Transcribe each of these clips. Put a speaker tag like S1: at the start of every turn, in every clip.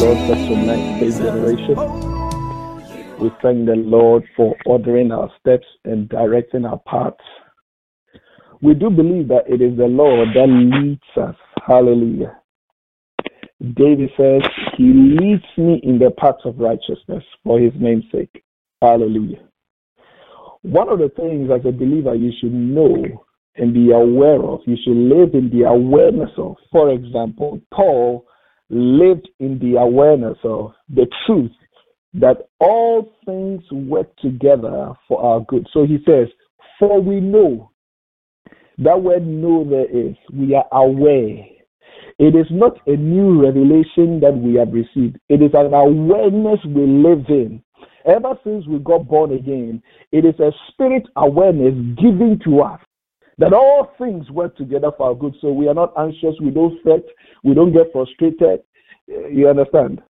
S1: Lord for tonight, this generation. We thank the Lord for ordering our steps and directing our paths. We do believe that it is the Lord that leads us. Hallelujah. David says, He leads me in the paths of righteousness for His name's sake. Hallelujah. One of the things as a believer you should know and be aware of, you should live in the awareness of. For example, Paul lived in the awareness of the truth that all things work together for our good. So he says, For we know. That word know there is, we are aware. It is not a new revelation that we have received, it is an awareness we live in. Ever since we got born again, it is a spirit awareness given to us that all things work together for our good. So we are not anxious, we don't fret, we don't get frustrated. Eh, you understand?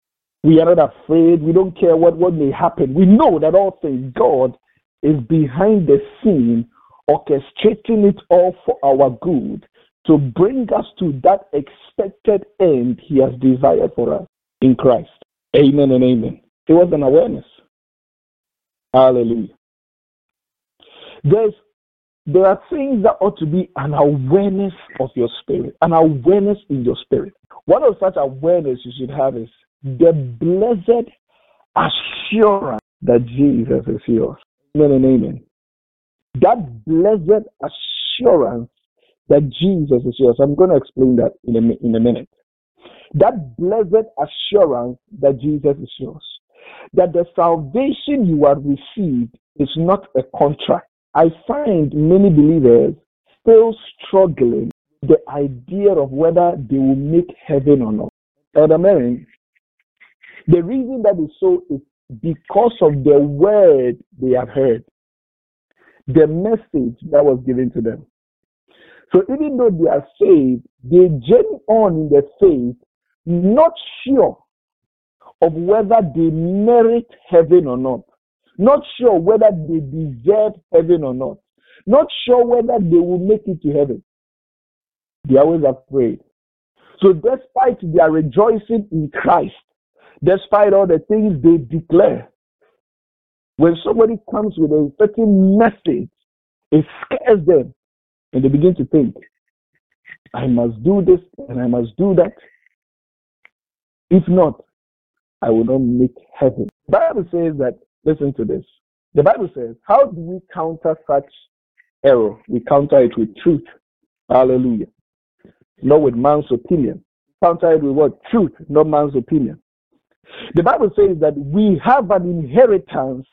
S1: We are not afraid, we don't care what, what may happen. We know that all things, God is behind the scene, orchestrating it all for our good to bring us to that expected end He has desired for us in Christ. Amen and amen. It was an awareness. Hallelujah. There's there are things that ought to be an awareness of your spirit, an awareness in your spirit. One of such awareness you should have is the blessed assurance that Jesus is yours. Amen and amen. That blessed assurance that Jesus is yours. I'm going to explain that in a, in a minute. That blessed assurance that Jesus is yours. That the salvation you have received is not a contract I find many believers still struggling with the idea of whether they will make heaven or not. Elder Mary, the reason that is so is because of the word they have heard, the message that was given to them. So even though they are saved, they journey on in their faith, not sure of whether they merit heaven or not not sure whether they deserve heaven or not, not sure whether they will make it to heaven. They are always afraid. So, despite their rejoicing in Christ, despite all the things they declare, when somebody comes with a certain message, it scares them and they begin to think, I must do this and I must do that. If not, I will not make heaven. Bible says that Listen to this. The Bible says, How do we counter such error? We counter it with truth. Hallelujah. Not with man's opinion. Counter it with what? Truth, not man's opinion. The Bible says that we have an inheritance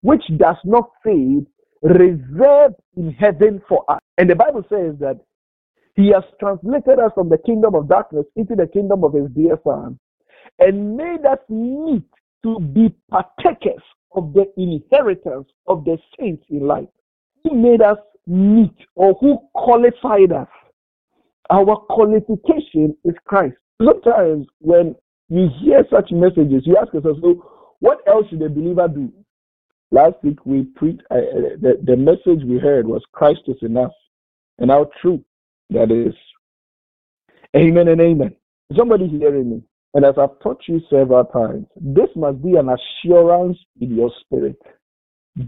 S1: which does not fade, reserved in heaven for us. And the Bible says that He has translated us from the kingdom of darkness into the kingdom of His dear Son and made us meet to be partakers of the inheritance of the saints in life. Who made us meet or who qualified us? Our qualification is Christ. Sometimes when you hear such messages, you ask yourself, so what else should a believer do? Last week we preached, uh, the, the message we heard was Christ is enough. And how true that is. Amen and amen. Somebody hearing me? And as I've taught you several times, this must be an assurance in your spirit.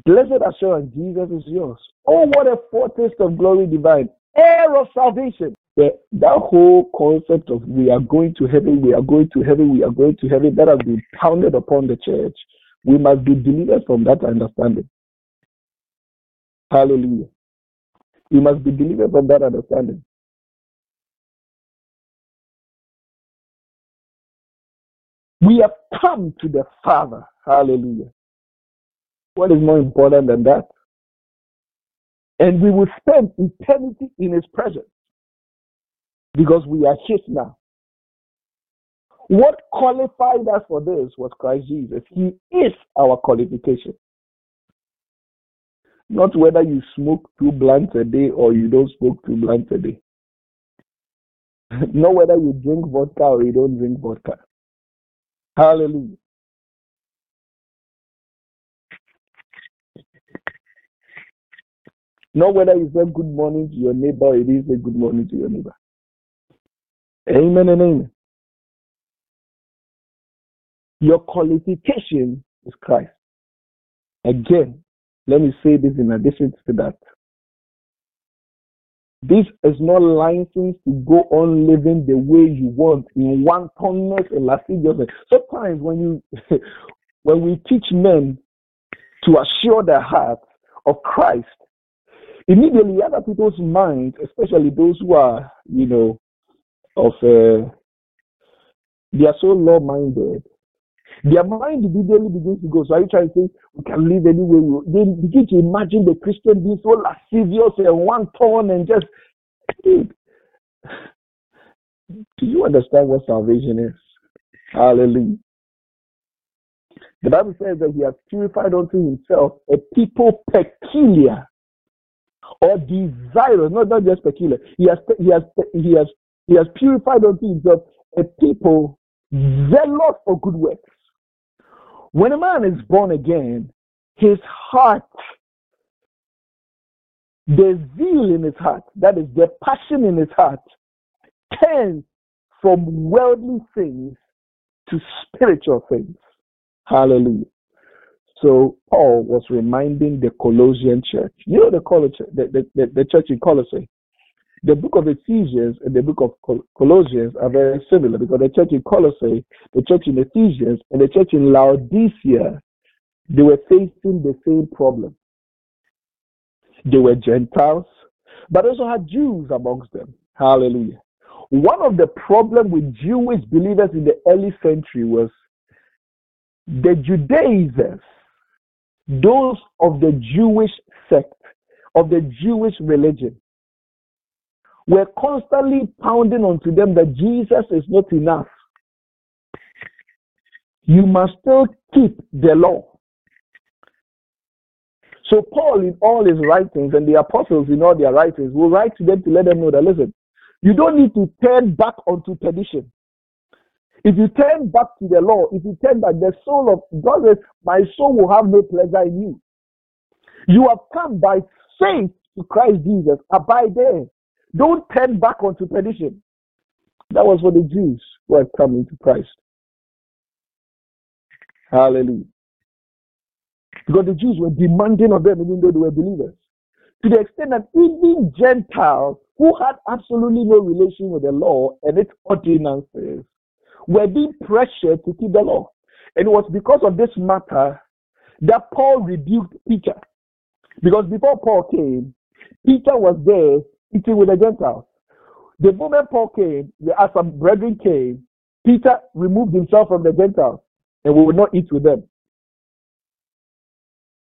S1: Blessed assurance, Jesus is yours. Oh, what a foretaste of glory divine, heir of salvation. The, that whole concept of we are going to heaven, we are going to heaven, we are going to heaven, that has been pounded upon the church. We must be delivered from that understanding. Hallelujah. We must be delivered from that understanding. We have come to the Father. Hallelujah. What is more important than that? And we will spend eternity in His presence because we are His now. What qualified us for this was Christ Jesus. He is our qualification. Not whether you smoke two blunts a day or you don't smoke two blunts a day. Not whether you drink vodka or you don't drink vodka. Hallelujah. Not whether you say good morning to your neighbor, it is a good morning to your neighbor. Amen and amen. Your qualification is Christ. Again, let me say this in addition to that. This is not license to go on living the way you want in wantonness and lasciviousness. Sometimes when you when we teach men to assure their hearts of Christ, immediately other people's minds, especially those who are, you know, of uh, they are so low-minded. Their mind immediately begins to go. So are you trying to say we can live any way we They begin to imagine the Christian being so lascivious and wanton and just. Do you understand what salvation is? Hallelujah. The Bible says that he has purified unto himself a people peculiar or desirous, not, not just peculiar. He has, he has, he has, he has purified unto himself a people zealous for good works. When a man is born again, his heart, the zeal in his heart, that is the passion in his heart, turns from worldly things to spiritual things. Hallelujah. So Paul was reminding the Colossian church. You know the, the, the, the church in Colossae. The book of Ephesians and the book of Colossians are very similar because the church in Colossae, the church in Ephesians, and the church in Laodicea, they were facing the same problem. They were Gentiles, but also had Jews amongst them. Hallelujah. One of the problems with Jewish believers in the early century was the Judaizers, those of the Jewish sect, of the Jewish religion, were constantly pounding onto them that Jesus is not enough. You must still keep the law. So Paul, in all his writings, and the apostles in all their writings, will write to them to let them know that listen, you don't need to turn back onto perdition. If you turn back to the law, if you turn back, the soul of God says, My soul will have no pleasure in you. You have come by faith to Christ Jesus. Abide there. Don't turn back onto perdition. That was for the Jews who had come into Christ. Hallelujah. Because the Jews were demanding of them even though they were believers. To the extent that even Gentiles who had absolutely no relation with the law and its ordinances were being pressured to keep the law. And it was because of this matter that Paul rebuked Peter. Because before Paul came, Peter was there eating with the Gentiles. The moment Paul came, as some brethren came, Peter removed himself from the Gentiles and we would not eat with them.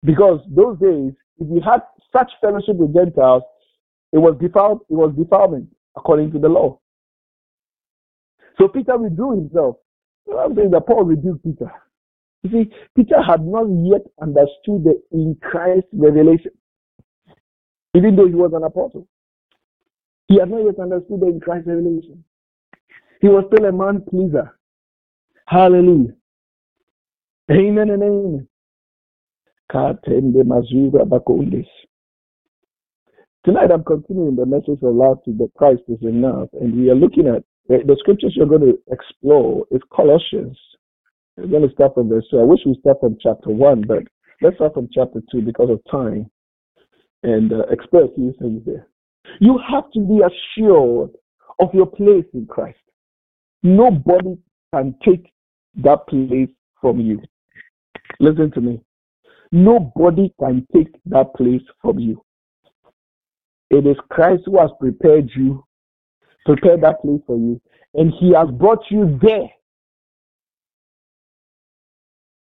S1: Because those days, if you had such fellowship with Gentiles, it was defiled, it was defilement according to the law. So Peter withdrew himself. I'm saying that Paul rebuked Peter. You see, Peter had not yet understood the in Christ revelation, even though he was an apostle. He had not yet understood the in Christ revelation. He was still a man pleaser. Hallelujah. Amen and amen. Tonight I'm continuing the message of last week that Christ is enough, and we are looking at the scriptures you're going to explore is Colossians. We're going to start from verse 2. I wish we start from chapter 1, but let's start from chapter 2 because of time and uh, explore a few things there. You have to be assured of your place in Christ. Nobody can take that place from you. Listen to me. Nobody can take that place from you. It is Christ who has prepared you, prepared that place for you, and He has brought you there.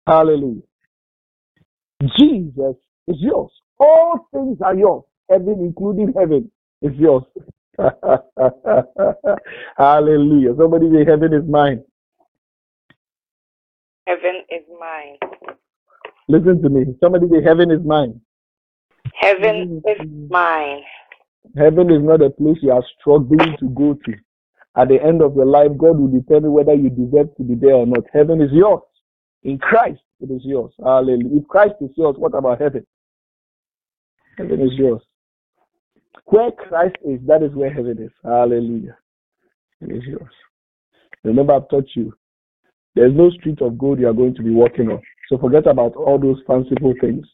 S1: Hallelujah. Jesus is yours. All things are yours, heaven, including heaven. It's yours. Hallelujah. Somebody say, Heaven is mine.
S2: Heaven is mine.
S1: Listen to me. Somebody say, Heaven is mine.
S2: Heaven is mine.
S1: Heaven is not a place you are struggling to go to. At the end of your life, God will determine whether you deserve to be there or not. Heaven is yours. In Christ, it is yours. Hallelujah. If Christ is yours, what about heaven? Heaven is yours. Where Christ is, that is where heaven is. Hallelujah. It is yours. Remember, I've taught you There's no street of gold you are going to be walking on. So forget about all those fanciful things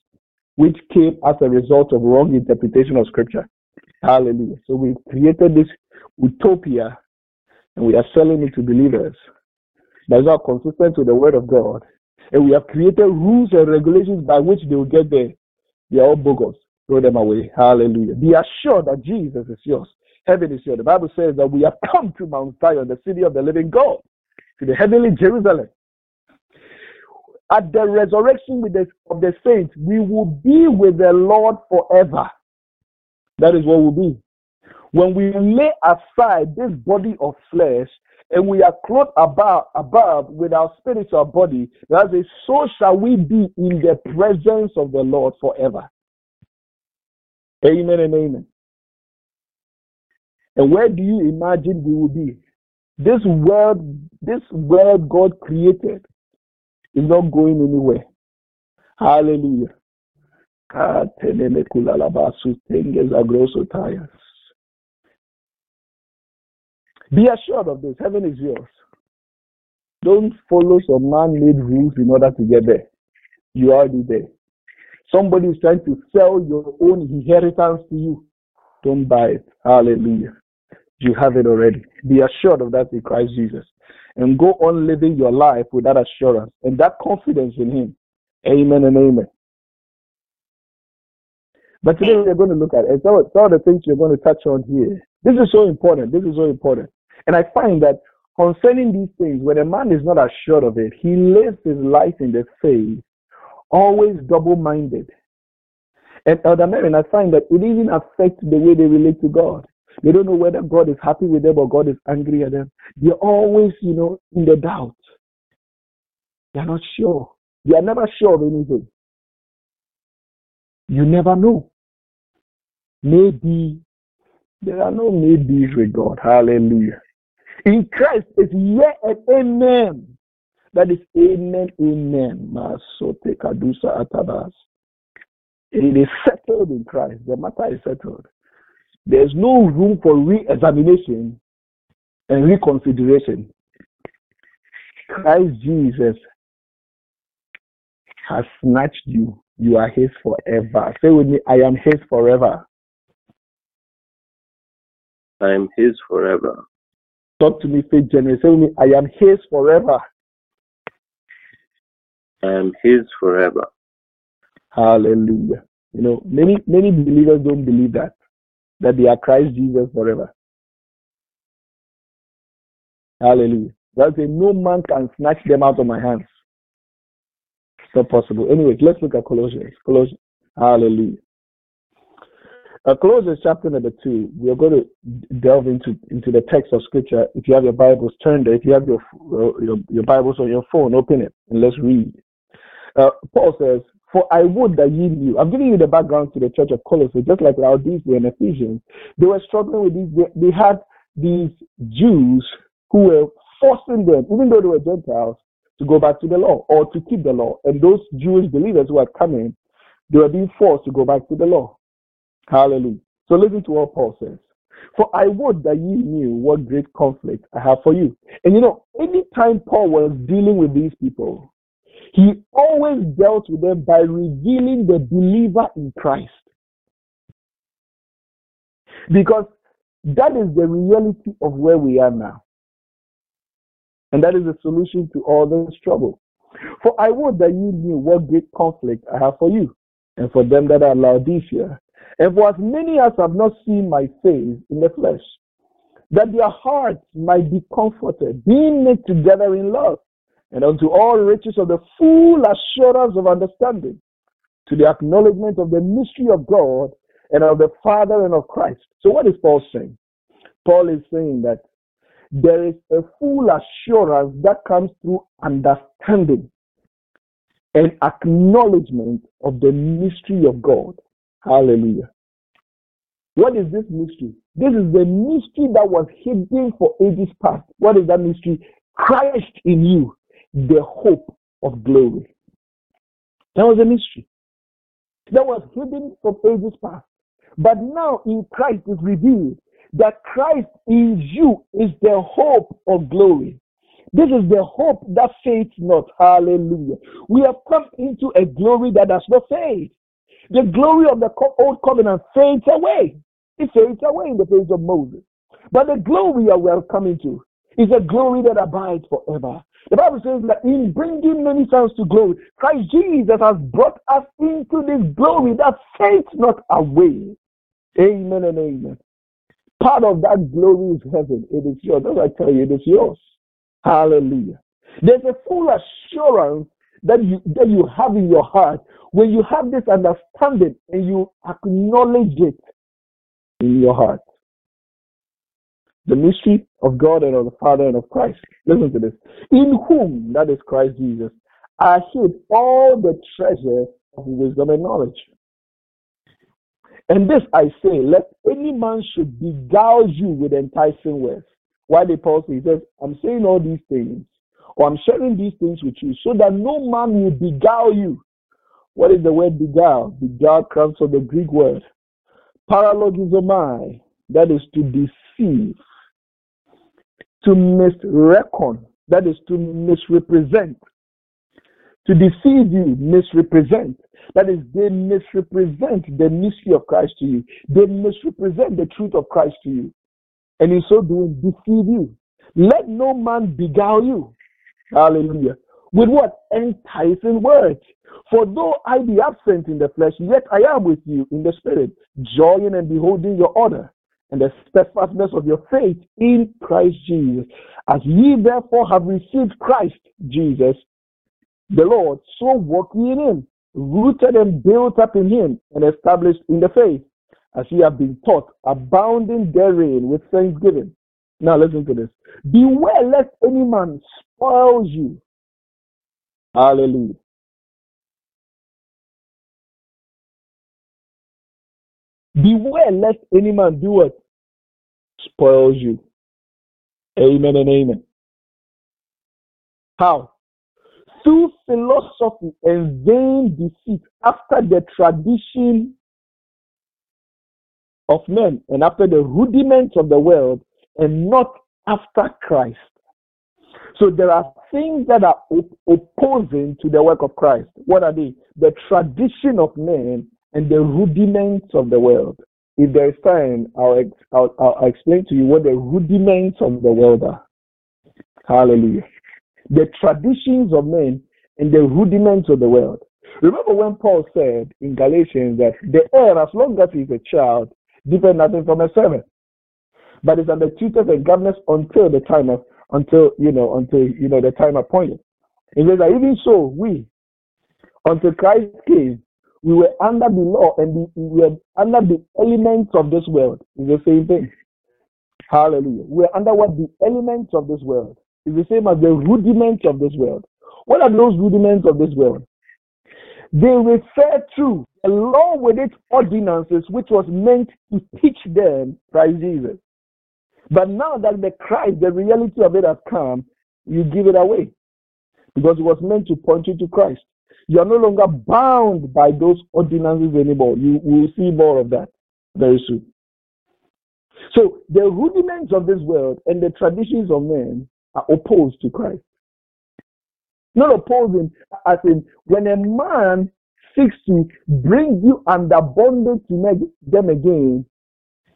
S1: which came as a result of wrong interpretation of scripture. Hallelujah. So we created this utopia and we are selling it to believers. That's not consistent with the word of God. And we have created rules and regulations by which they will get there. They are all bogus. Throw them away. Hallelujah. Be assured that Jesus is yours. Heaven is yours. The Bible says that we have come to Mount Zion, the city of the living God, to the heavenly Jerusalem. At the resurrection the, of the saints, we will be with the Lord forever. That is what we'll be. When we lay aside this body of flesh and we are clothed above, above with our spiritual body, that is, so shall we be in the presence of the Lord forever. Amen and amen. And where do you imagine we will be? This world, this world God created is not going anywhere. Hallelujah. Be assured of this. Heaven is yours. Don't follow some man-made rules in order to get there. You are already there. Somebody is trying to sell your own inheritance to you. Don't buy it. Hallelujah. You have it already. Be assured of that in Christ Jesus. And go on living your life with that assurance and that confidence in Him. Amen and amen. But today we're going to look at it. Some, some of the things we're going to touch on here. This is so important. This is so important. And I find that concerning these things, when a man is not assured of it, he lives his life in the faith, always double minded. And Elder Marion, I find that it even affects the way they relate to God. They don't know whether God is happy with them or God is angry at them. They're always, you know, in the doubt. They're not sure. They are never sure of anything. You never know. Maybe. There are no maybes with God. Hallelujah. In Christ is yea and amen. That is amen, amen. Masote kadusa atabas. It is settled in Christ. The matter is settled. There's no room for re-examination and reconsideration. Christ Jesus has snatched you. You are his forever. Say with me, I am his forever.
S3: I am his forever.
S1: Talk to me, faith generous. Say with me, I am his forever.
S3: Am his forever.
S1: Hallelujah. You know, many many believers don't believe that that they are Christ Jesus forever. Hallelujah. That's a no man can snatch them out of my hands. It's not possible. Anyway, let's look at Colossians. Colossians. Hallelujah. Uh, Colossians chapter number two. We are going to delve into into the text of scripture. If you have your Bibles, turn there. If you have your your, your Bibles on your phone, open it and let's read. Uh, Paul says, for I would that ye knew. I'm giving you the background to the church of Colossae, just like Laodicea and Ephesians. They were struggling with these. They, they had these Jews who were forcing them, even though they were Gentiles, to go back to the law or to keep the law. And those Jewish believers who had come in, they were being forced to go back to the law. Hallelujah. So listen to what Paul says. For I would that ye knew what great conflict I have for you. And you know, anytime Paul was dealing with these people, he always dealt with them by revealing the believer in Christ. Because that is the reality of where we are now. And that is the solution to all this trouble. For I would that you knew what great conflict I have for you, and for them that are Laodicea, and for as many as have not seen my face in the flesh, that their hearts might be comforted, being knit together in love and unto all riches of the full assurance of understanding, to the acknowledgement of the mystery of God and of the Father and of Christ. So, what is Paul saying? Paul is saying that there is a full assurance that comes through understanding and acknowledgement of the mystery of God. Hallelujah. What is this mystery? This is the mystery that was hidden for ages past. What is that mystery? Christ in you, the hope of glory. That was a mystery. That was hidden from ages past. But now in Christ is revealed that Christ in you is the hope of glory. This is the hope that fades not. Hallelujah. We have come into a glory that does not fade. The glory of the old covenant fades away. It fades away in the face of Moses. But the glory we are coming to is a glory that abides forever. The Bible says that in bringing many sons to glory, Christ Jesus has brought us into this glory that fades not away. Amen and amen. Part of that glory is heaven. It is yours. As I tell you, it is yours. Hallelujah. There's a full assurance that you that you have in your heart when you have this understanding and you acknowledge it in your heart. The mystery of God and of the Father and of Christ. Listen to this. In whom, that is Christ Jesus, are hid all the treasures of wisdom and knowledge. And this I say, let any man should beguile you with enticing words. Why the Paul says, he says, I'm saying all these things, or I'm sharing these things with you, so that no man will beguile you. What is the word beguile? Beguile comes from the Greek word paralogizomai, that is to deceive, to misreckon, that is to misrepresent, to deceive you, misrepresent. That is, they misrepresent the mystery of Christ to you. They misrepresent the truth of Christ to you. And in so doing, deceive you. Let no man beguile you. Hallelujah. With what? Enticing words. For though I be absent in the flesh, yet I am with you in the spirit, joying and beholding your order and the steadfastness of your faith in Christ Jesus. As ye therefore have received Christ Jesus, the Lord, so walk ye in him, rooted and built up in him, and established in the faith, as ye have been taught, abounding therein with thanksgiving. Now listen to this. Beware lest any man spoils you. Hallelujah. Beware lest any man do what? Spoils you. Amen and amen. How? Through philosophy and vain deceit, after the tradition of men and after the rudiments of the world, and not after Christ. So there are things that are op- opposing to the work of Christ. What are they? The tradition of men and the rudiments of the world. If there is time, I'll, ex- I'll, I'll explain to you what the rudiments of the world are. Hallelujah. The traditions of men and the rudiments of the world. Remember when Paul said in Galatians that the heir, as long as he's a child, differ nothing from a servant, but is under tutors and governors until the time of until you know until you know the time appointed. It says that even so, we until Christ came, we were under the law and we were under the elements of this world. It's the same thing. Hallelujah. We're under what the elements of this world. It's the same as the rudiments of this world. What are those rudiments of this world? They refer to along with its ordinances, which was meant to teach them Christ Jesus. But now that the Christ, the reality of it has come, you give it away because it was meant to point you to Christ. You are no longer bound by those ordinances anymore. You will see more of that very soon. So the rudiments of this world and the traditions of men are opposed to Christ. Not opposing, as in when a man seeks to bring you under bondage to make them again,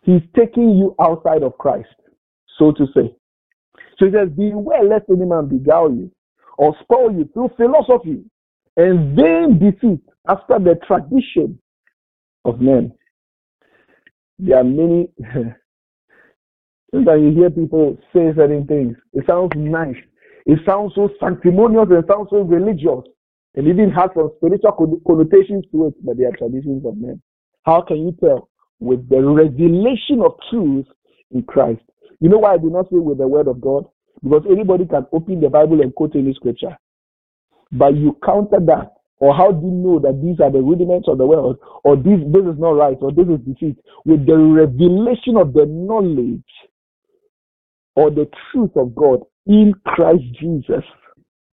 S1: he's taking you outside of Christ, so to say. So he says, Beware lest any man beguile you or spoil you through philosophy and vain deceit after the tradition of men. There are many. Sometimes you hear people say certain things. It sounds nice. It sounds so sanctimonious and sounds so religious. And even has some spiritual connotations to it, but they are traditions of men. How can you tell? With the revelation of truth in Christ. You know why I do not say with the word of God? Because anybody can open the Bible and quote any scripture. But you counter that. Or how do you know that these are the rudiments of the world? Or this, this is not right, or this is defeat? With the revelation of the knowledge or the truth of God in Christ Jesus.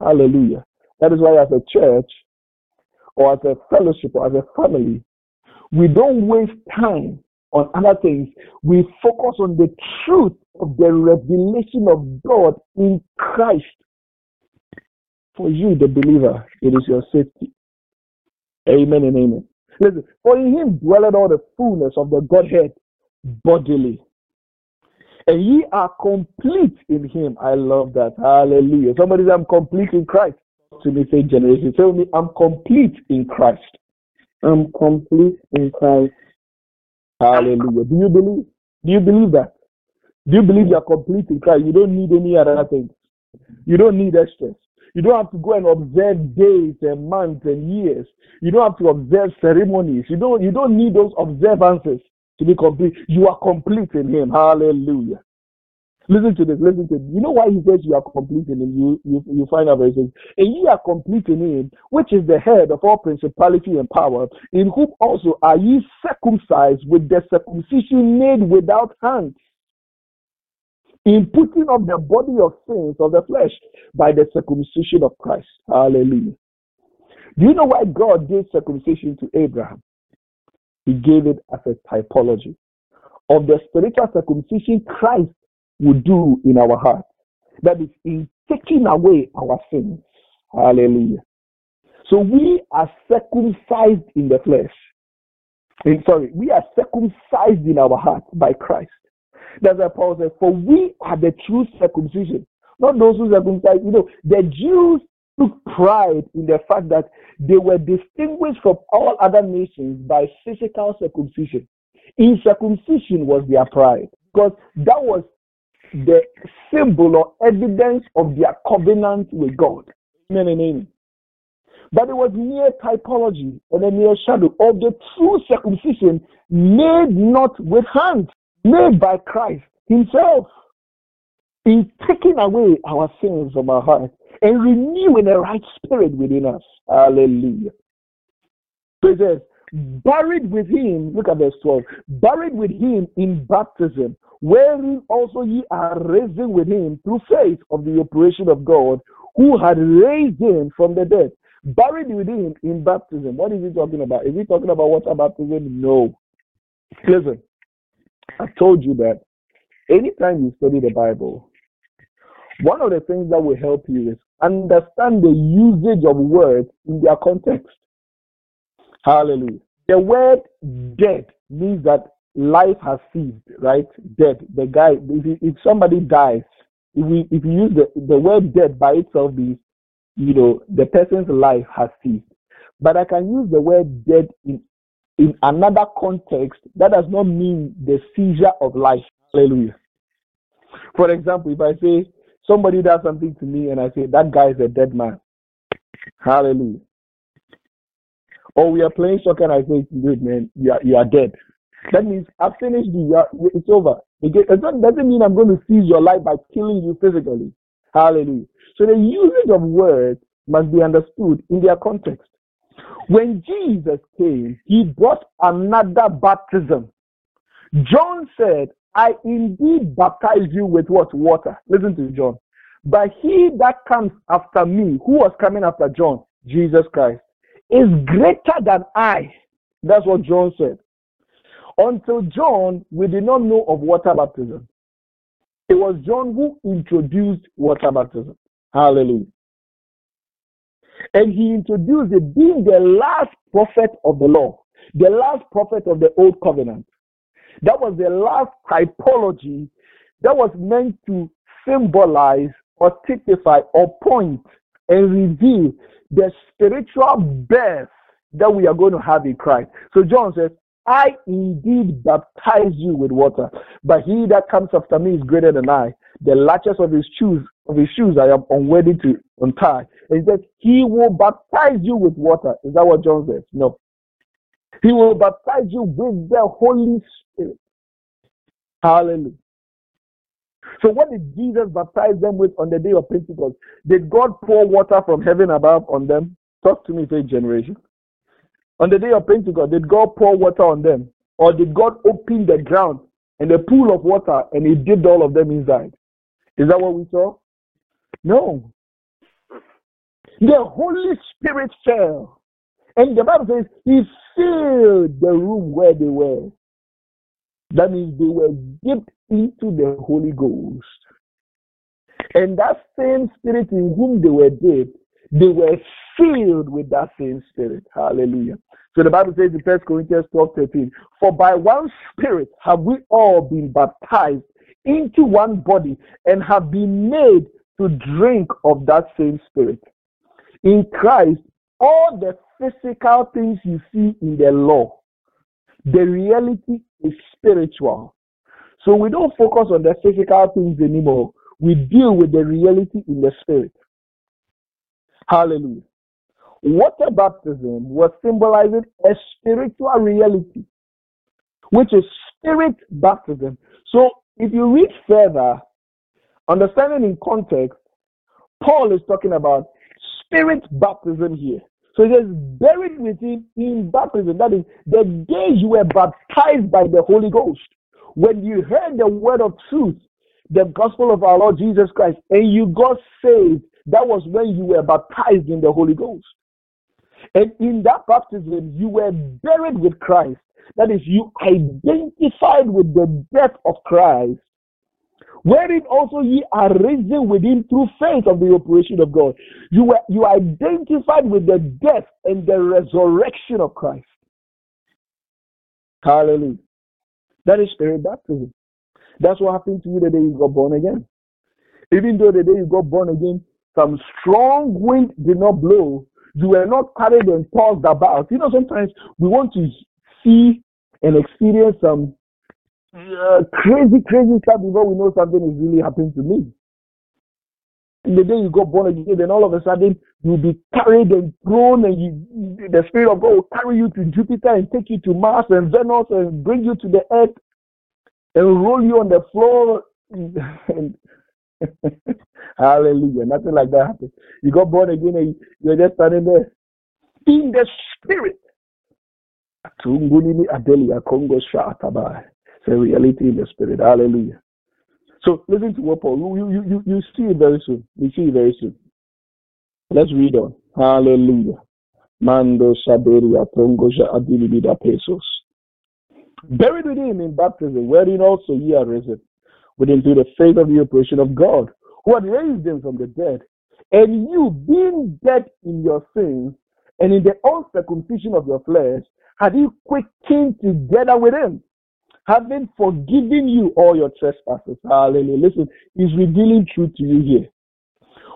S1: Hallelujah. That is why, as a church, or as a fellowship, or as a family, we don't waste time on other things. We focus on the truth of the revelation of God in Christ For you, the believer, it is your safety. Amen and amen. Listen, for in him dwelleth all the fullness of the Godhead bodily. And ye are complete in him. I love that. Hallelujah. Somebody say, I'm complete in Christ. To me, say generation. Tell me, I'm complete in Christ. I'm complete in Christ. Hallelujah. Do you believe? Do you believe that? Do you believe you're complete in Christ? You don't need any other things. You don't need extras. You don't have to go and observe days and months and years. You don't have to observe ceremonies. You don't you don't need those observances to be complete. You are complete in him. Hallelujah. Listen to this. Listen to this. You know why he says you are complete in him? You you, you find out very says, and ye are complete in him, which is the head of all principality and power, in whom also are ye circumcised with the circumcision made without hands in putting up the body of sins of the flesh by the circumcision of Christ. Hallelujah. Do you know why God gave circumcision to Abraham? He gave it as a typology of the spiritual circumcision Christ would do in our hearts. That is, in taking away our sins. Hallelujah. So we are circumcised in the flesh. Sorry, we are circumcised in our hearts by Christ. That's why Paul says, For we are the true circumcision, not those who circumcised. You know, the Jews took pride in the fact that they were distinguished from all other nations by physical circumcision. In circumcision was their pride, because that was the symbol or evidence of their covenant with God. Amen and amen. But it was mere typology and a mere shadow of the true circumcision made not with hands made by Christ Himself in taking away our sins from our hearts and renewing a right spirit within us. Hallelujah. So it says, buried with him, look at verse 12, buried with him in baptism, wherein also ye are risen with him through faith of the operation of God, who had raised him from the dead. Buried with him in baptism. What is he talking about? Is he talking about water baptism? No. Listen, I've told you that anytime you study the Bible, one of the things that will help you is understand the usage of words in their context. Hallelujah. The word dead means that life has ceased, right? Dead. The guy, if, if somebody dies, if, we, if you use the, the word dead by itself means, you know, the person's life has ceased. But I can use the word dead in in another context, that does not mean the seizure of life. Hallelujah. For example, if I say somebody does something to me and I say that guy is a dead man. Hallelujah. Or we are playing soccer and I say, good man, you are, you are dead. That means I've finished you. Are, uh, it's over. It doesn't mean I'm going to seize your life by killing you physically. Hallelujah. So the usage of words must be understood in their context. When Jesus came, he brought another baptism. John said, I indeed baptize you with what? Water. Listen to John. But he that comes after me, who was coming after John? Jesus Christ, is greater than I. That's what John said. Until John, we did not know of water baptism. It was John who introduced water baptism. Hallelujah. And he introduced it being the last prophet of the law, the last prophet of the old covenant. That was the last typology that was meant to symbolize or typify or point and reveal the spiritual birth that we are going to have in Christ. So John says, I indeed baptize you with water, but he that comes after me is greater than I. The latches of his shoes of his shoes I am unworthy to untie. He says, He will baptize you with water. Is that what John says? No. He will baptize you with the Holy Spirit. Hallelujah. So, what did Jesus baptize them with on the day of Pentecost? Did God pour water from heaven above on them? Talk to me, faith generation. On the day of Pentecost, did God pour water on them? Or did God open the ground and a pool of water and he dipped all of them inside? Is that what we saw? No. The Holy Spirit fell. And the Bible says he filled the room where they were. That means they were dipped into the Holy Ghost. And that same spirit in whom they were dipped they were filled with that same spirit. Hallelujah. So the Bible says in 1 Corinthians 12 13, For by one spirit have we all been baptized into one body and have been made to drink of that same spirit. In Christ, all the physical things you see in the law, the reality is spiritual. So we don't focus on the physical things anymore. We deal with the reality in the spirit. Hallelujah. Water baptism was symbolizing a spiritual reality, which is spirit baptism. So if you read further, understanding in context, Paul is talking about spirit baptism here. So it is buried within in baptism. That is the day you were baptized by the Holy Ghost. When you heard the word of truth, the gospel of our Lord Jesus Christ, and you got saved, that was when you were baptized in the Holy Ghost. And in that baptism, you were buried with Christ. That is, you identified with the death of Christ, wherein also ye are risen with him through faith of the operation of God. You were you identified with the death and the resurrection of Christ. Hallelujah. That is spirit baptism. That's what happened to you the day you got born again. Even though the day you got born again, some strong wind did not blow, you were not carried and tossed about. You know, sometimes we want to see and experience some uh, crazy, crazy stuff before we know something is really happening to me. And the day you got born again, then all of a sudden you'll be carried and thrown, and you, the Spirit of God will carry you to Jupiter and take you to Mars and Venus and bring you to the earth and roll you on the floor. Hallelujah. Nothing like that happened. You got born again and you're just standing there in the spirit. It's a reality in the spirit. Hallelujah. So listen to what Paul, you, you, you, you see it very soon. You see it very soon. Let's read on. Hallelujah. Mando Saberia Tongoja Adilibida Pesos. Buried with him in baptism, wherein also ye are risen, with him through the faith of the operation of God, who had raised him from the dead. And you, being dead in your sins and in the uncircumcision of your flesh, had he quickened together with him, having forgiven you all your trespasses. Hallelujah. Listen, he's revealing truth to you here.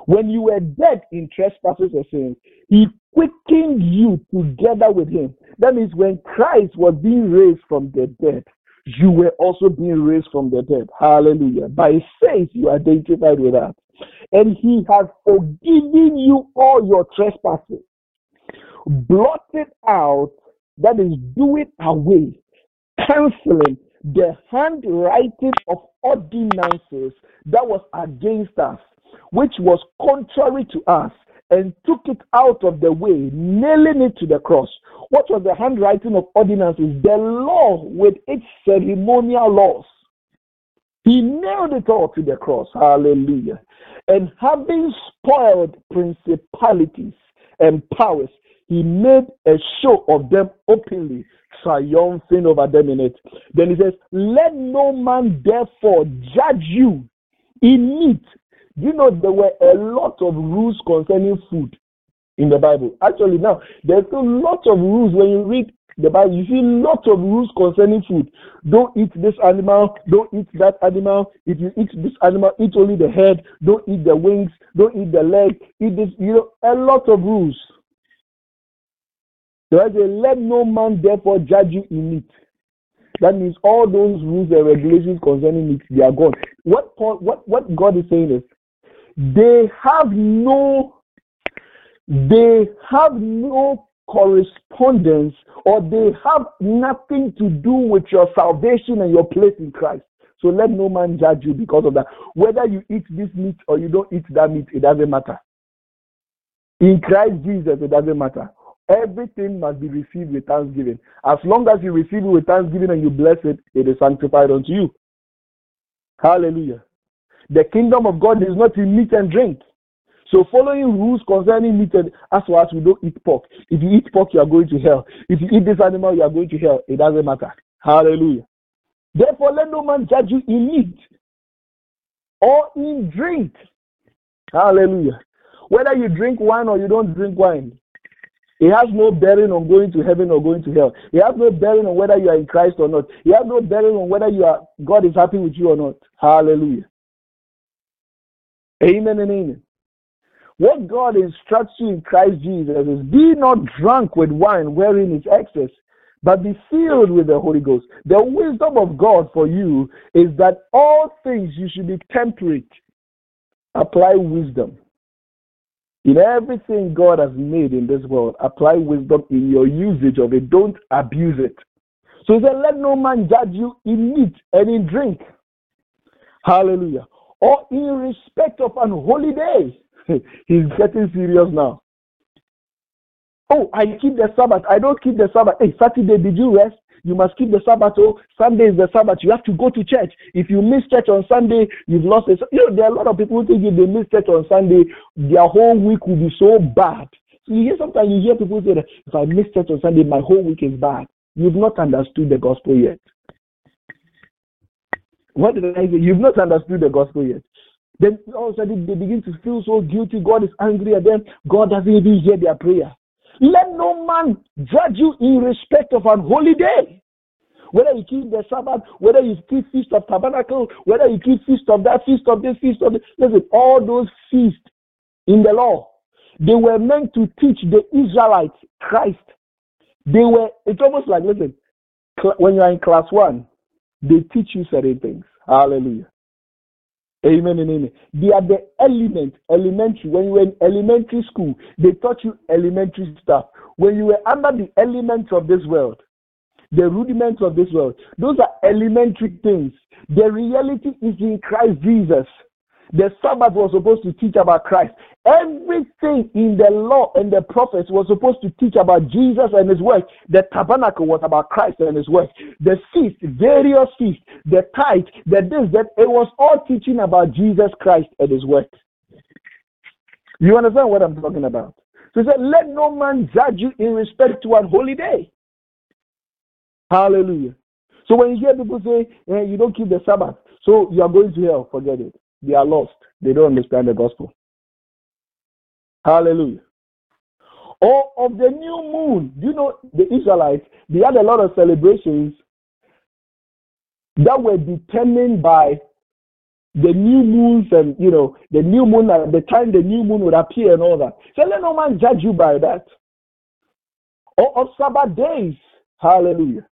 S1: When you were dead in trespasses and sins, he quickened you together with him. That means when Christ was being raised from the dead, you were also being raised from the dead. Hallelujah. By faith, you are identified with that. And he has forgiven you all your trespasses, blotted out, that is, doing away, canceling the handwriting of ordinances that was against us, which was contrary to us, and took it out of the way, nailing it to the cross. What was the handwriting of ordinances? The law with its ceremonial laws. He nailed it all to the cross. Hallelujah. And having spoiled principalities and powers, he made a show of them openly, triumphing over them in it. Then he says, Let no man therefore judge you in meat you know there were a lot of rules concerning food in the Bible? Actually, now there's a lot of rules when you read the Bible. You see lots of rules concerning food. Don't eat this animal. Don't eat that animal. If you eat this animal, eat only the head. Don't eat the wings. Don't eat the leg. Eat this. You know, a lot of rules. There is a let no man therefore judge you in it. That means all those rules and regulations concerning it, they are gone. What Paul, what what God is saying is, they have no they have no correspondence or they have nothing to do with your salvation and your place in Christ. So let no man judge you because of that. Whether you eat this meat or you don't eat that meat, it doesn't matter. In Christ Jesus, it doesn't matter. Everything must be received with thanksgiving. As long as you receive it with thanksgiving and you bless it, it is sanctified unto you. Hallelujah. The kingdom of God is not in meat and drink. So following rules concerning meat and as far as we don't eat pork. If you eat pork, you are going to hell. If you eat this animal, you are going to hell. It doesn't matter. Hallelujah. Therefore, let no man judge you in meat or in drink. Hallelujah. Whether you drink wine or you don't drink wine, it has no bearing on going to heaven or going to hell. It has no bearing on whether you are in Christ or not. It has no bearing on whether you are God is happy with you or not. Hallelujah. Amen and amen. What God instructs you in Christ Jesus is be not drunk with wine wherein is excess, but be filled with the Holy Ghost. The wisdom of God for you is that all things you should be temperate. Apply wisdom. In everything God has made in this world, apply wisdom in your usage of it. Don't abuse it. So he said, Let no man judge you in meat and in drink. Hallelujah. Or in respect of an holy day. He's getting serious now. Oh, I keep the Sabbath. I don't keep the Sabbath. Hey, Saturday, did you rest? You must keep the Sabbath. Oh, Sunday is the Sabbath. You have to go to church. If you miss church on Sunday, you've lost it. You know, there are a lot of people who think if they miss church on Sunday, their whole week will be so bad. So you hear sometimes you hear people say that if I miss church on Sunday, my whole week is bad. You've not understood the gospel yet. What did I say? You've not understood the gospel yet. Then all of a sudden they begin to feel so guilty. God is angry at them. God doesn't even hear their prayer. Let no man judge you in respect of an holy day. Whether you keep the Sabbath, whether you keep Feast of Tabernacle, whether you keep Feast of that, Feast of this, Feast of this. Listen, all those feasts in the law, they were meant to teach the Israelites Christ. They were, it's almost like, listen, when you are in class one, they teach you certain things. Hallelujah. Amen and amen. They are the element, elementary. When you were in elementary school, they taught you elementary stuff. When you were under the elements of this world, the rudiments of this world, those are elementary things. The reality is in Christ Jesus. The Sabbath was supposed to teach about Christ. Everything in the law and the prophets was supposed to teach about Jesus and his work. The tabernacle was about Christ and his work. The feast, various feasts, the tithe, the this, that, it was all teaching about Jesus Christ and his work. You understand what I'm talking about? So he said, Let no man judge you in respect to an holy day. Hallelujah. So when you hear people say, eh, you don't keep the Sabbath, so you are going to hell, forget it. They are lost. They don't understand the gospel. Hallelujah. Or of the new moon. Do you know the Israelites? They had a lot of celebrations that were determined by the new moons and you know the new moon at the time the new moon would appear and all that. So let no man judge you by that. Or of Sabbath days. Hallelujah.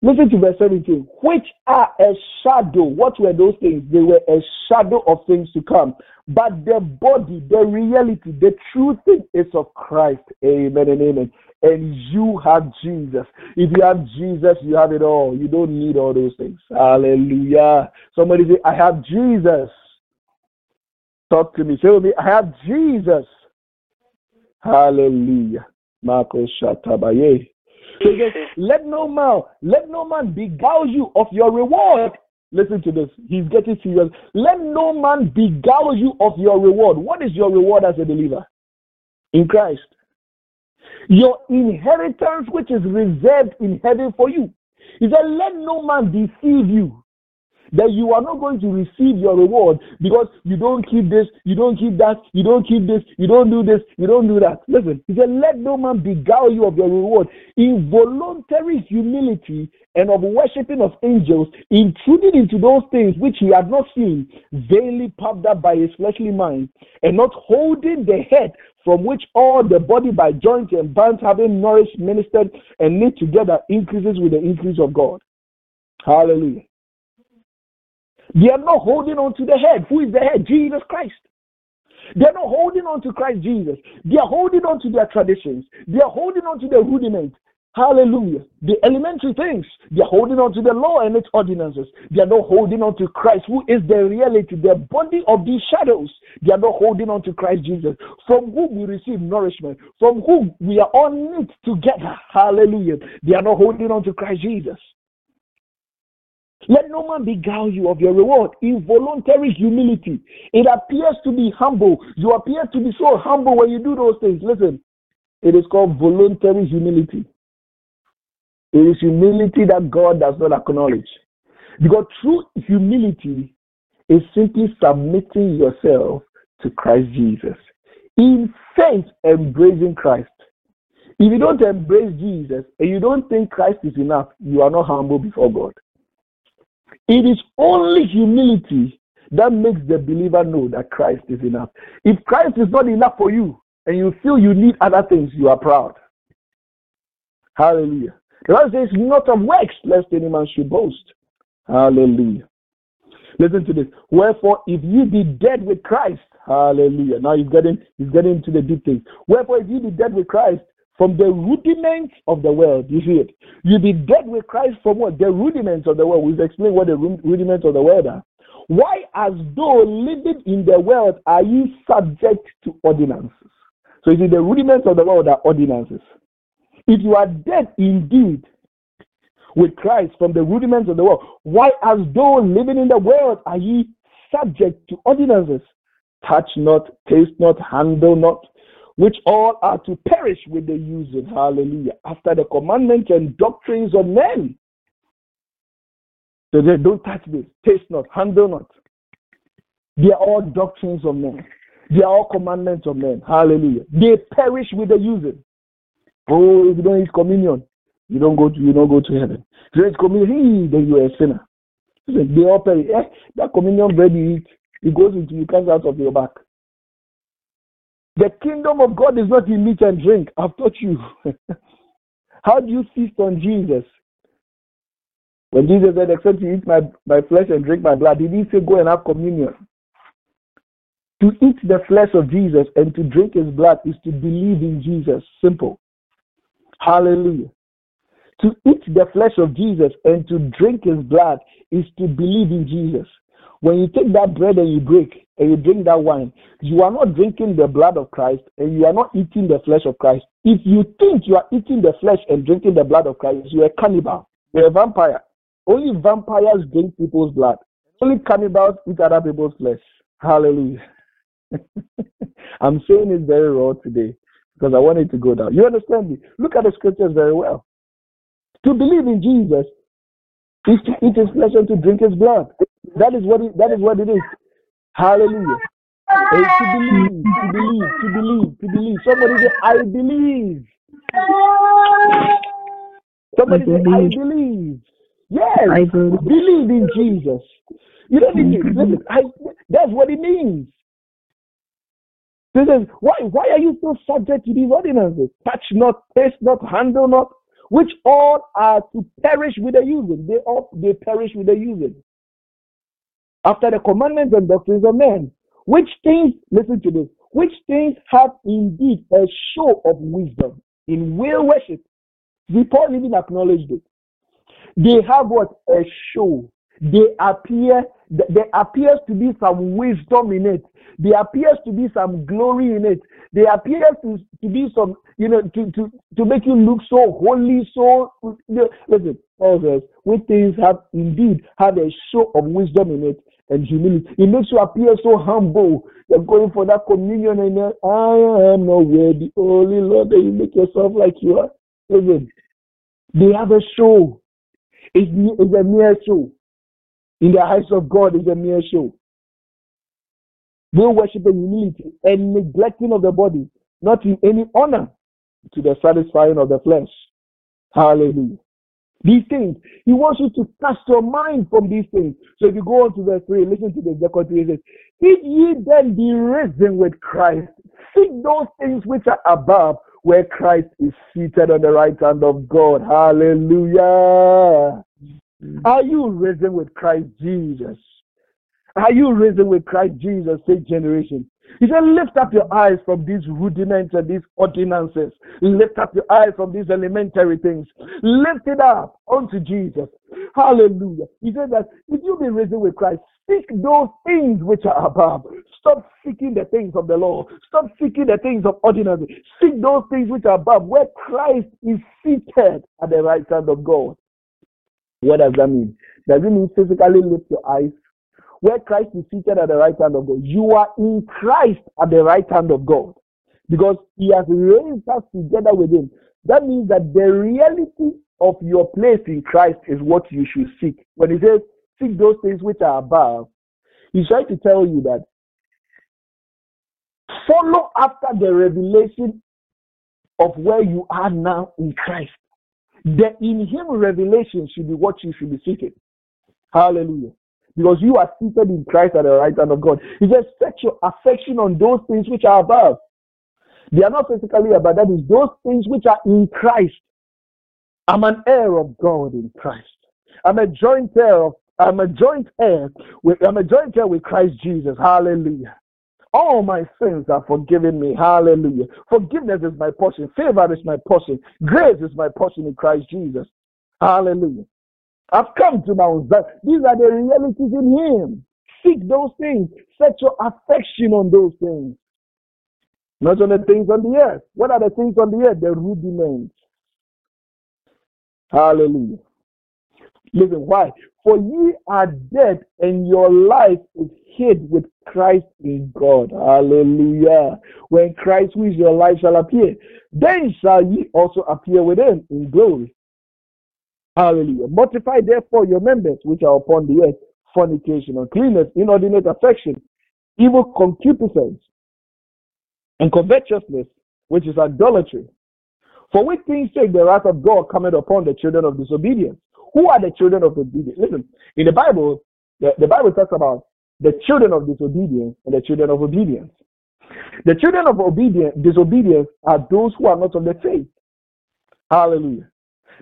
S1: Listen to verse 17, which are a shadow. What were those things? They were a shadow of things to come. But the body, the reality, the true thing is of Christ. Amen and amen. And you have Jesus. If you have Jesus, you have it all. You don't need all those things. Hallelujah. Somebody say, I have Jesus. Talk to me. Say with me, I have Jesus. Hallelujah. Marcos Shatabaye. So he says, let no man, let no man beguile you of your reward. Listen to this. He's getting serious. Let no man beguile you of your reward. What is your reward as a believer? In Christ. Your inheritance, which is reserved in heaven for you. He said, Let no man deceive you that you are not going to receive your reward because you don't keep this, you don't keep that, you don't keep this, you don't do this, you don't do that. Listen, he said, Let no man beguile you of your reward. In voluntary humility and of worshiping of angels, intruding into those things which he had not seen, vainly puffed up by his fleshly mind, and not holding the head from which all the body by joints and bands having nourished, ministered, and knit together increases with the increase of God. Hallelujah. They are not holding on to the head. Who is the head? Jesus Christ. They are not holding on to Christ Jesus. They are holding on to their traditions. They are holding on to their rudiments. Hallelujah. The elementary things. They are holding on to the law and its ordinances. They are not holding on to Christ, who is the reality, the body of these shadows. They are not holding on to Christ Jesus, from whom we receive nourishment, from whom we are all knit together. Hallelujah. They are not holding on to Christ Jesus. Let no man beguile you of your reward. Involuntary humility. It appears to be humble. You appear to be so humble when you do those things. Listen, it is called voluntary humility. It is humility that God does not acknowledge. Because true humility is simply submitting yourself to Christ Jesus. in faith embracing Christ. If you don't embrace Jesus and you don't think Christ is enough, you are not humble before God. It is only humility that makes the believer know that Christ is enough. If Christ is not enough for you and you feel you need other things, you are proud. Hallelujah. The Bible says, not of works, lest any man should boast. Hallelujah. Listen to this. Wherefore, if you be dead with Christ, hallelujah. Now he's getting he's getting into the deep things. Wherefore, if you be dead with Christ from the rudiments of the world, you see it. You be dead with Christ from what? The rudiments of the world. We've explained what the rudiments of the world are. Why, as though living in the world, are you subject to ordinances? So you see, the rudiments of the world are ordinances. If you are dead indeed with Christ from the rudiments of the world, why, as though living in the world, are ye subject to ordinances? Touch not, taste not, handle not, which all are to perish with the using. Hallelujah. After the commandments and doctrines of men. So they don't touch this, taste not, handle not. They are all doctrines of men. They are all commandments of men. Hallelujah. They perish with the using. Oh, if you don't eat communion, you don't go to you don't go to heaven. If you eat communion, then you are a sinner. They all perish. Eh, that communion bread you eat, it goes into you comes out of your back. The kingdom of God is not in meat and drink. I've taught you. How do you feast on Jesus? When Jesus said, Except you eat my, my flesh and drink my blood, he did he say go and have communion? To eat the flesh of Jesus and to drink his blood is to believe in Jesus. Simple. Hallelujah. To eat the flesh of Jesus and to drink his blood is to believe in Jesus. When you take that bread and you break and you drink that wine, you are not drinking the blood of Christ and you are not eating the flesh of Christ. If you think you are eating the flesh and drinking the blood of Christ, you are a cannibal. You're a vampire. Only vampires drink people's blood. Only cannibals eat other people's flesh. Hallelujah. I'm saying it very raw today because I want it to go down. You understand me? Look at the scriptures very well. To believe in Jesus is to eat his flesh and to drink his blood. That is what it, that is what it is. Hallelujah. To believe, to believe, to believe, to believe. Somebody say, I believe. Somebody I say, I believe. Yes, I believe. believe in Jesus. You don't need to listen. I, that's what it means. This is why why are you so subject to these ordinances? Touch not, taste not, handle not, which all are to perish with the using. They all they perish with the using. After the commandments and doctrines of men, which things, listen to this, which things have indeed a show of wisdom in will worship. The Paul even acknowledged it. They have what? A show. They appear, there appears to be some wisdom in it. There appears to be some glory in it. There appears to, to be some, you know, to, to, to make you look so holy, so, you know, listen, Paul says, when things have indeed have a show of wisdom in it and humility, it makes you appear so humble. You're going for that communion and then, I am not worthy. Holy Lord, that you make yourself like you are. Listen, they have a show. It's, it's a mere show. In the eyes of God, is a mere show. They worship in humility and neglecting of the body, not in any honor to the satisfying of the flesh. Hallelujah. These things, he wants you to cast your mind from these things. So if you go on to verse 3, listen to the continuation. If ye then be risen with Christ, seek those things which are above, where Christ is seated on the right hand of God. Hallelujah. Mm. Are you risen with Christ Jesus? Are you risen with Christ Jesus, this generation? He said, Lift up your eyes from these rudiments and these ordinances. Lift up your eyes from these elementary things. Lift it up unto Jesus. Hallelujah. He said that if you be risen with Christ, seek those things which are above. Stop seeking the things of the law. Stop seeking the things of ordinary. Seek those things which are above, where Christ is seated at the right hand of God. What does that mean? Does it mean physically lift your eyes? Where Christ is seated at the right hand of God. You are in Christ at the right hand of God because he has raised us together with him. That means that the reality of your place in Christ is what you should seek. When he says, seek those things which are above, he's trying to tell you that Follow after the revelation of where you are now in Christ. The in Him revelation should be what you should be seeking. Hallelujah. Because you are seated in Christ at the right hand of God. He says, set your affection on those things which are above. They are not physically above, that is, those things which are in Christ. I'm an heir of God in Christ. I'm a joint heir of I'm a joint heir with I'm a joint heir with Christ Jesus. Hallelujah. All my sins are forgiven me. Hallelujah. Forgiveness is my portion. Favor is my portion. Grace is my portion in Christ Jesus. Hallelujah. I've come to Mount Zion. These are the realities in Him. Seek those things. Set your affection on those things. Not on the things on the earth. What are the things on the earth? The rudiments. Hallelujah. Listen, why? For ye are dead, and your life is hid with Christ in God. Hallelujah. When Christ, who is your life, shall appear, then shall ye also appear with him in glory. Hallelujah. Mortify therefore your members which are upon the earth fornication, uncleanness, inordinate affection, evil concupiscence, and covetousness, which is idolatry. For which things sake the wrath of God cometh upon the children of disobedience. Who are the children of obedience? Listen, in the Bible, the, the Bible talks about the children of disobedience and the children of obedience. The children of obedience, disobedience are those who are not of the faith. Hallelujah.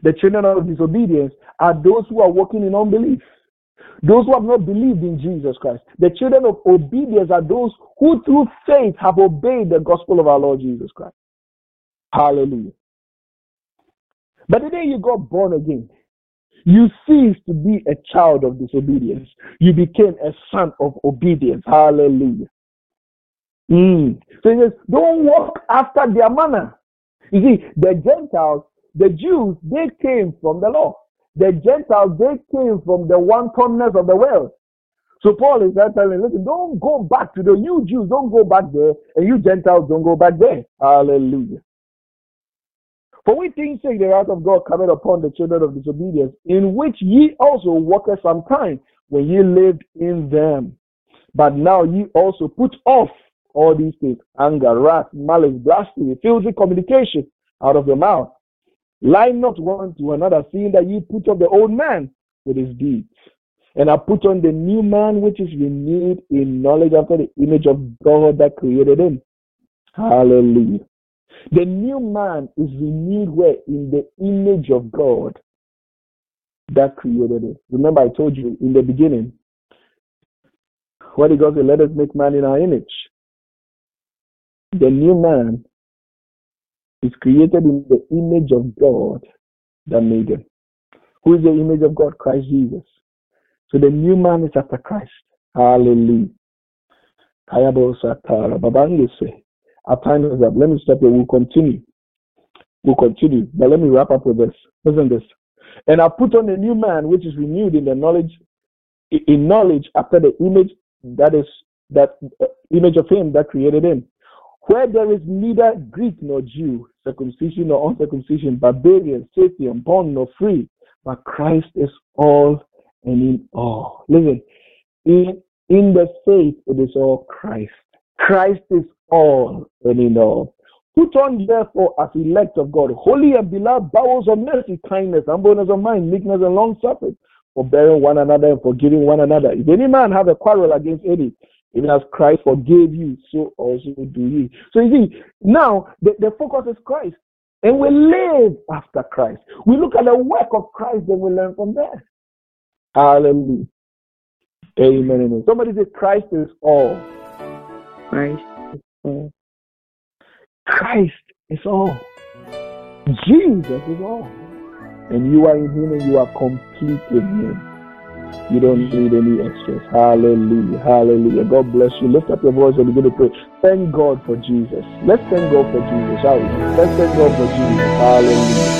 S1: The children of disobedience are those who are walking in unbelief. Those who have not believed in Jesus Christ. The children of obedience are those who through faith have obeyed the gospel of our Lord Jesus Christ. Hallelujah. But the day you got born again, you ceased to be a child of disobedience. You became a son of obedience. Hallelujah. Mm. So he says, don't walk after their manner. You see, the Gentiles, the Jews, they came from the law. The Gentiles, they came from the wantonness of the world. So Paul is there telling, listen, don't go back to the new Jews, don't go back there, and you Gentiles don't go back there. Hallelujah. For we think say the wrath of God coming upon the children of disobedience, in which ye also walked some time when ye lived in them. But now ye also put off all these things anger, wrath, malice, blasphemy, filthy communication out of your mouth. Lie not one to another, seeing that ye put off the old man with his deeds, and are put on the new man which is renewed in knowledge after the image of God that created him. Hallelujah. The new man is renewed where? In the image of God that created it. Remember, I told you in the beginning, what did God say? Let us make man in our image. The new man is created in the image of God that made him. Who is the image of God? Christ Jesus. So the new man is after Christ. Hallelujah. Our time is up. Let me stop here. We'll continue. We'll continue. But let me wrap up with this. Listen this. And I put on a new man which is renewed in the knowledge in knowledge after the image that is that uh, image of him that created him. Where there is neither Greek nor Jew, circumcision nor uncircumcision, barbarian, Scythian, bond nor free, but Christ is all and in all. Listen, in in the faith it is all Christ. Christ is all and in all. Put on therefore as elect of God, holy and beloved bowels of mercy, kindness, humbleness of mind, meekness and long suffering, forbearing one another and forgiving one another. If any man have a quarrel against any, even as Christ forgave you, so also do ye. So you see, now the, the focus is Christ. And we live after Christ. We look at the work of Christ and we learn from there. Hallelujah. Amen. Amen. Somebody say Christ is all.
S2: Christ is.
S1: Christ is all. Jesus is all. And you are in Him and you are complete in Him. You don't need any extras. Hallelujah. Hallelujah. God bless you. Lift up your voice and begin to pray. Thank God for Jesus. Let's thank God for Jesus, shall we? Let's thank God for Jesus. Hallelujah.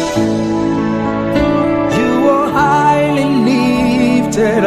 S4: You are highly lifted